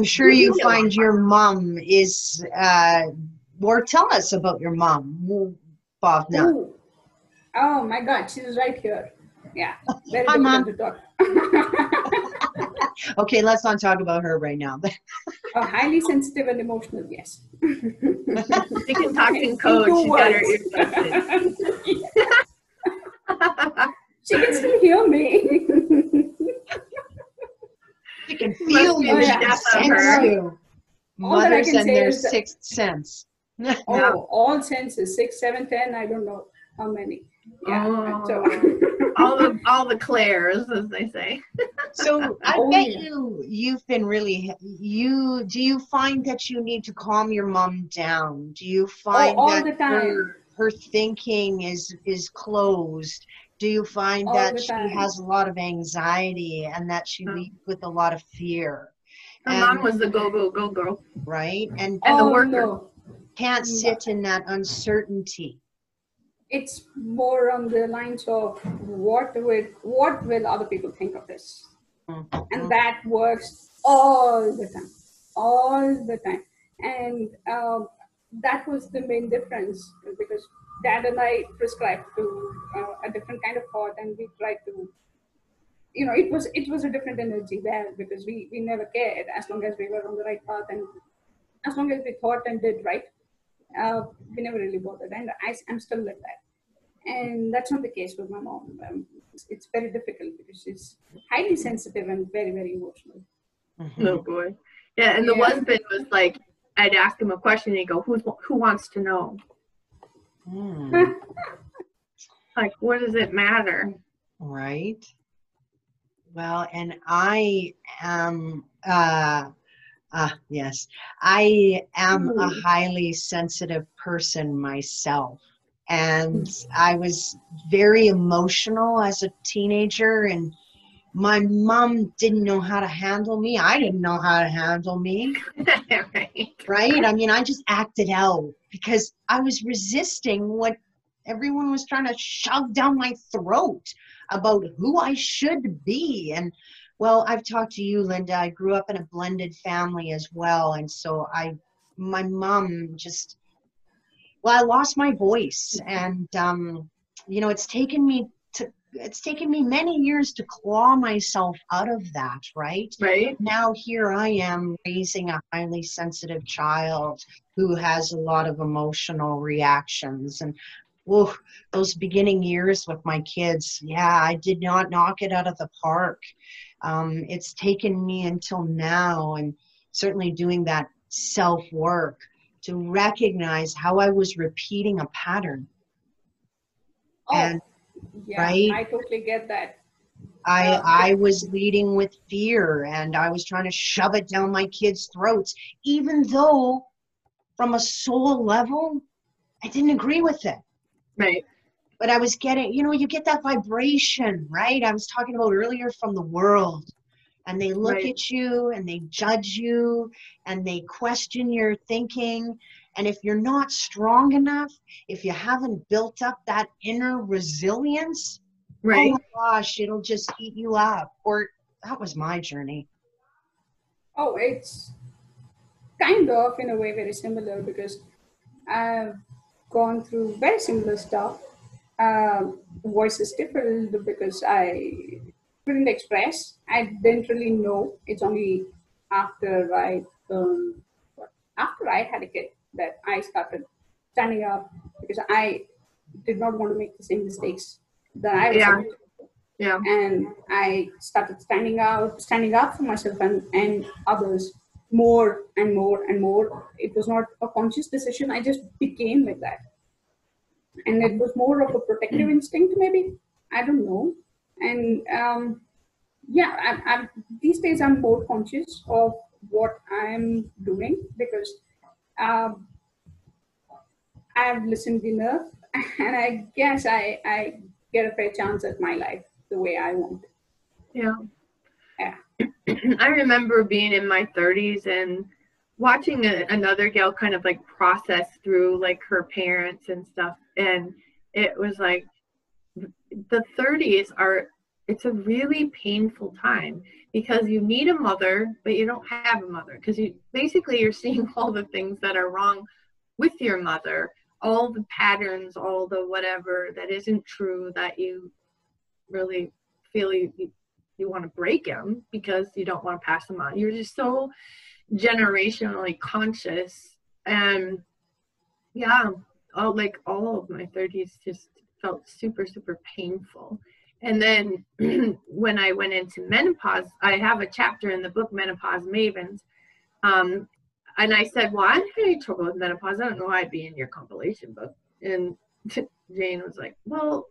I'm sure you find your mom is, uh, or tell us about your mom, Bhavna. Ooh. Oh my God, she's right here. Yeah, very Hi, Mom. to talk. Okay, let's not talk about her right now. oh, highly sensitive and emotional, yes. She can talk in In code. two She's got her words. she can still hear me. You can feel you, the she of sense her. you. All Mothers and their sixth sense. oh, all senses, six, seven, ten, I don't know how many. Yeah, so. Oh. all the all the Claires, as they say. So I Oh, bet yeah. you you've been really you do you find that you need to calm your mom down? Do you oh, find all that the time. her her thinking is is closed? Do you find All that she has a lot of anxiety and that she leads with a lot of fear? Her And- mom was the go go go girl. Right? And And the oh, worker. no. can't sit in that uncertainty. It's more on the lines of what will what will other people think of this, Mhm. and that works all the time, all the time. And uh, that was the main difference because Dad and I prescribed to uh, a different kind of thought, and we tried to, you know, it was it was a different energy there because we we never cared as long as we were on the right path and as long as we thought and did right, uh, we never really bothered. And I, I'm still like that. And that's not the case with my mom. Um, it's, it's very difficult because she's highly sensitive and very, very emotional. Oh boy. Yeah, and the Yeah. thing was like, I'd ask him a question, and he'd go, "Who's who wants to know? Mm. Like, what does it matter?" Right. Well, and I am, uh, uh, yes, I am a highly sensitive person myself. And I was very emotional as a teenager, and my mom didn't know how to handle me. I didn't know how to handle me right. right? I mean, I just acted out because I was resisting what everyone was trying to shove down my throat about who I should be. And well, I've talked to you, Linda. I grew up in a blended family as well, and so I, my mom just, well, I lost my voice, and um, you know, it's taken me. It's taken me many years to claw myself out of that, right? Right. now here I am raising a highly sensitive child who has a lot of emotional reactions and whoa, those beginning years with my kids, yeah, I did not knock it out of the park. Um, it's taken me until now and certainly doing that self work to recognize how I was repeating a pattern. Oh, And yeah, right? I totally get that. I Oh. I was leading with fear and I was trying to shove it down my kids' throats, even though from a soul level, I didn't agree with it. Right. But I was getting, you know, you get that vibration, right? I was talking about earlier from the world. And they look Right. at you and they judge you and they question your thinking. And if you're not strong enough, if you haven't built up that inner resilience, Right. Oh my gosh, it'll just eat you up. Or that was my journey. Oh, it's kind of in a way very similar because I've gone through very similar stuff. Um, voice is different because I couldn't express. I didn't really know. It's only after I um, after I had a kid that I started standing up because I did not want to make the same mistakes that I was. Yeah. Yeah. and I started standing out, standing up for myself and, and others more and more and more. It was not a conscious decision. I just became like that, and it was more of a protective instinct, maybe. I don't know. And um, yeah, I, I'm, these days I'm more conscious of what I'm doing because um, I've listened enough, and I guess I I get a fair chance at my life the way I want. Yeah. Yeah. I remember being in my 30s and watching a, another gal kind of like process through like her parents and stuff. And it was like the 30s are, it's a really painful time because you need a mother, but you don't have a mother. Because you basically you're seeing all the things that are wrong with your mother, all the patterns, all the whatever that isn't true that you really feel you, you, you want to break them because you don't want to pass them on. You're just so generationally conscious. And yeah, all like all of my 30s just felt super, super painful. And then when I went into menopause, I have a chapter in the book Menopause Mavens. Um, and I said, Well, I'm having trouble with menopause. I don't know why I'd be in your compilation book. And Jane was like, Well,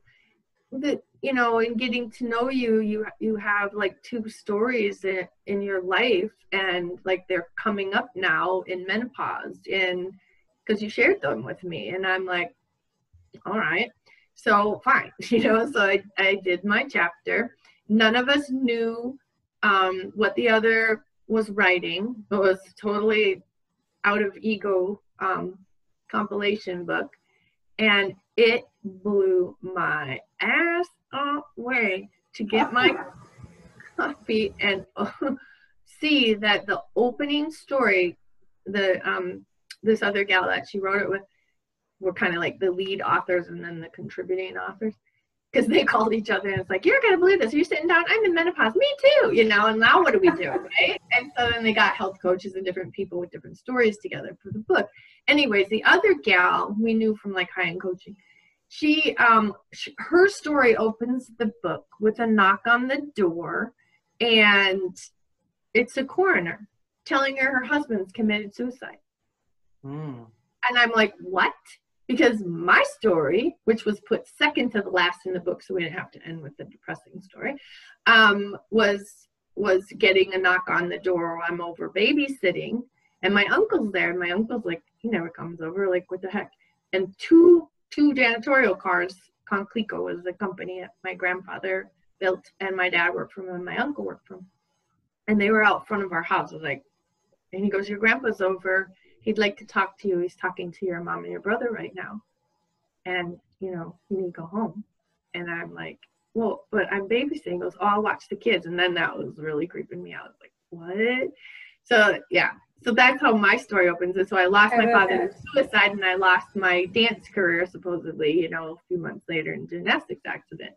that you know, in getting to know you, you you have like two stories in, in your life, and like they're coming up now in menopause, and because you shared them with me, and I'm like, all right so fine you know so I, I did my chapter. None of us knew um, what the other was writing. It was totally out of ego um, compilation book and it blew my ass away to get my copy and see that the opening story the um this other gal that she wrote it with were kind of like the lead authors and then the contributing authors. Because they called each other and it's like you're gonna believe this. You're sitting down. I'm in menopause. Me too you know and now what do we do right? And so then they got health coaches and different people with different stories together for the book. Anyways the other gal we knew from like high end coaching she um she, her story opens the book with a knock on the door and it's a coroner telling her her husband's committed suicide. Mm. and i'm like what because my story, which was put second to the last in the book, so we didn't have to end with the depressing story, um, was was getting a knock on the door. I'm over babysitting, and my uncle's there. And my uncle's like, he never comes over. Like, what the heck? And two two janitorial cars. Conclico was the company that my grandfather built, and my dad worked from, and my uncle worked from. And they were out front of our house. I was like, and he goes, "Your grandpa's over." He'd like to talk to you. He's talking to your mom and your brother right now. And, you know, you need to go home. And I'm like, well, but I'm babysitting. He goes, oh, I'll watch the kids. And then that was really creeping me out. Like, what? So, yeah. So that's how my story opens. And so I lost my father to suicide and I lost my dance career, supposedly, you know, a few months later in gymnastics accident.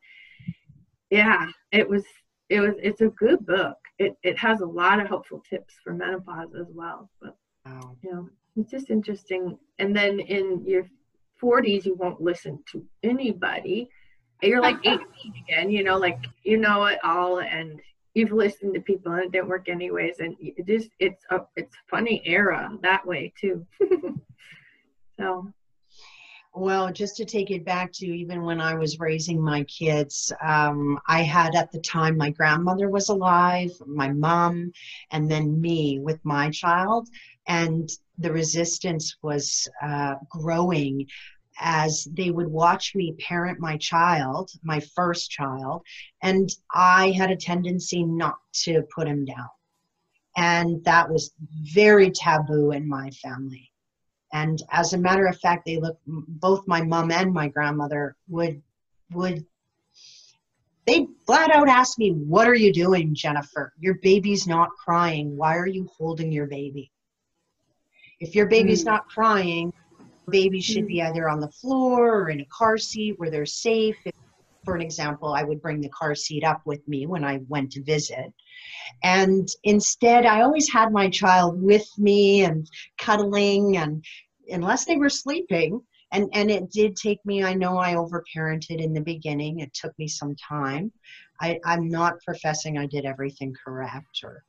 Yeah, it was, it was, it's a good book. It, it has a lot of helpful tips for menopause as well. But, wow. you know, it's just interesting. And then in your 40s, you won't listen to anybody. You're like 18 again, you know, like you know it all, and you've listened to people, and it didn't work anyways. And it just it's a it's funny era that way too. so. Well, just to take it back to even when I was raising my kids, um, I had at the time my grandmother was alive, my mom, and then me with my child. And the resistance was uh, growing as they would watch me parent my child, my first child, and I had a tendency not to put him down. And that was very taboo in my family. And as a matter of fact, they look both my mom and my grandmother would would they flat out ask me, What are you doing, Jennifer? Your baby's not crying. Why are you holding your baby? If your baby's mm. not crying, baby should be mm. either on the floor or in a car seat where they're safe. If, for an example, I would bring the car seat up with me when I went to visit. And instead, I always had my child with me and cuddling, and unless they were sleeping, and and it did take me i know i overparented in the beginning it took me some time I, i'm not professing i did everything correct or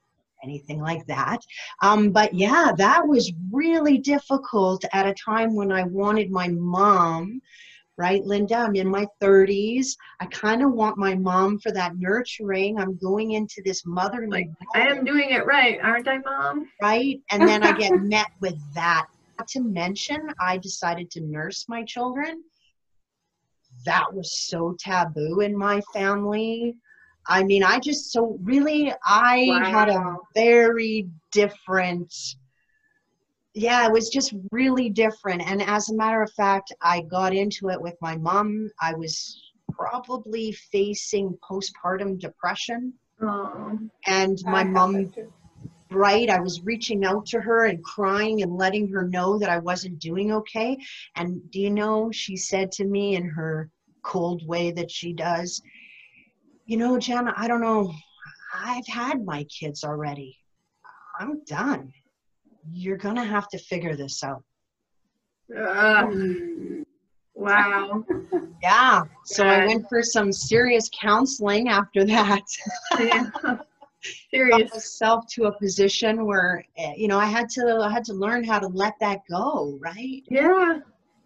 anything like that. Um, but yeah, that was really difficult at a time when I wanted my mom, right, Linda? I'm in my 30s. I kind of want my mom for that nurturing. I'm going into this motherly. Like, I am doing it right, aren't I, mom? Right? And then I get met with that. Not to mention, I decided to nurse my children. That was so taboo in my family. I mean, I just so really I wow. had a very different yeah, it was just really different. And as a matter of fact, I got into it with my mom. I was probably facing postpartum depression Oh. And my mom right. I was reaching out to her and crying and letting her know that I wasn't doing okay. And do you know, she said to me in her cold way that she does, You know, Jenna, I don't know. I've had my kids already. I'm done. You're going to have to figure this out. Wow. Yeah. So I went for some serious counseling after that. Yeah. got Serious. myself to a position where eh, you know I had to I had to learn how to let that go, right? Yeah.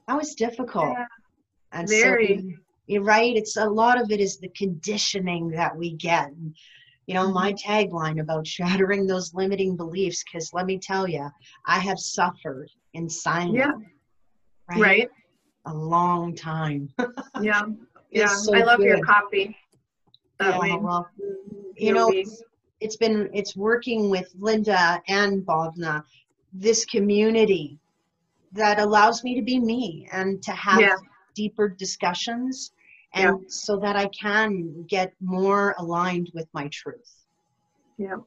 That was difficult. Yeah. And Very. so you're right, it's a lot of it is the conditioning that we get. You know, my Mm-hmm. tagline about shattering those limiting beliefs, because let me tell you, I have suffered in silence. Yeah. Right? Right. A long time. Yeah. Yeah. So I love your good. copy. That Yeah, well, you you know, it's, it's been it's working with Linda and Bhavna, this community that allows me to be me and to have Yeah. deeper discussions and yeah. so that I can get more aligned with my truth. Yeah.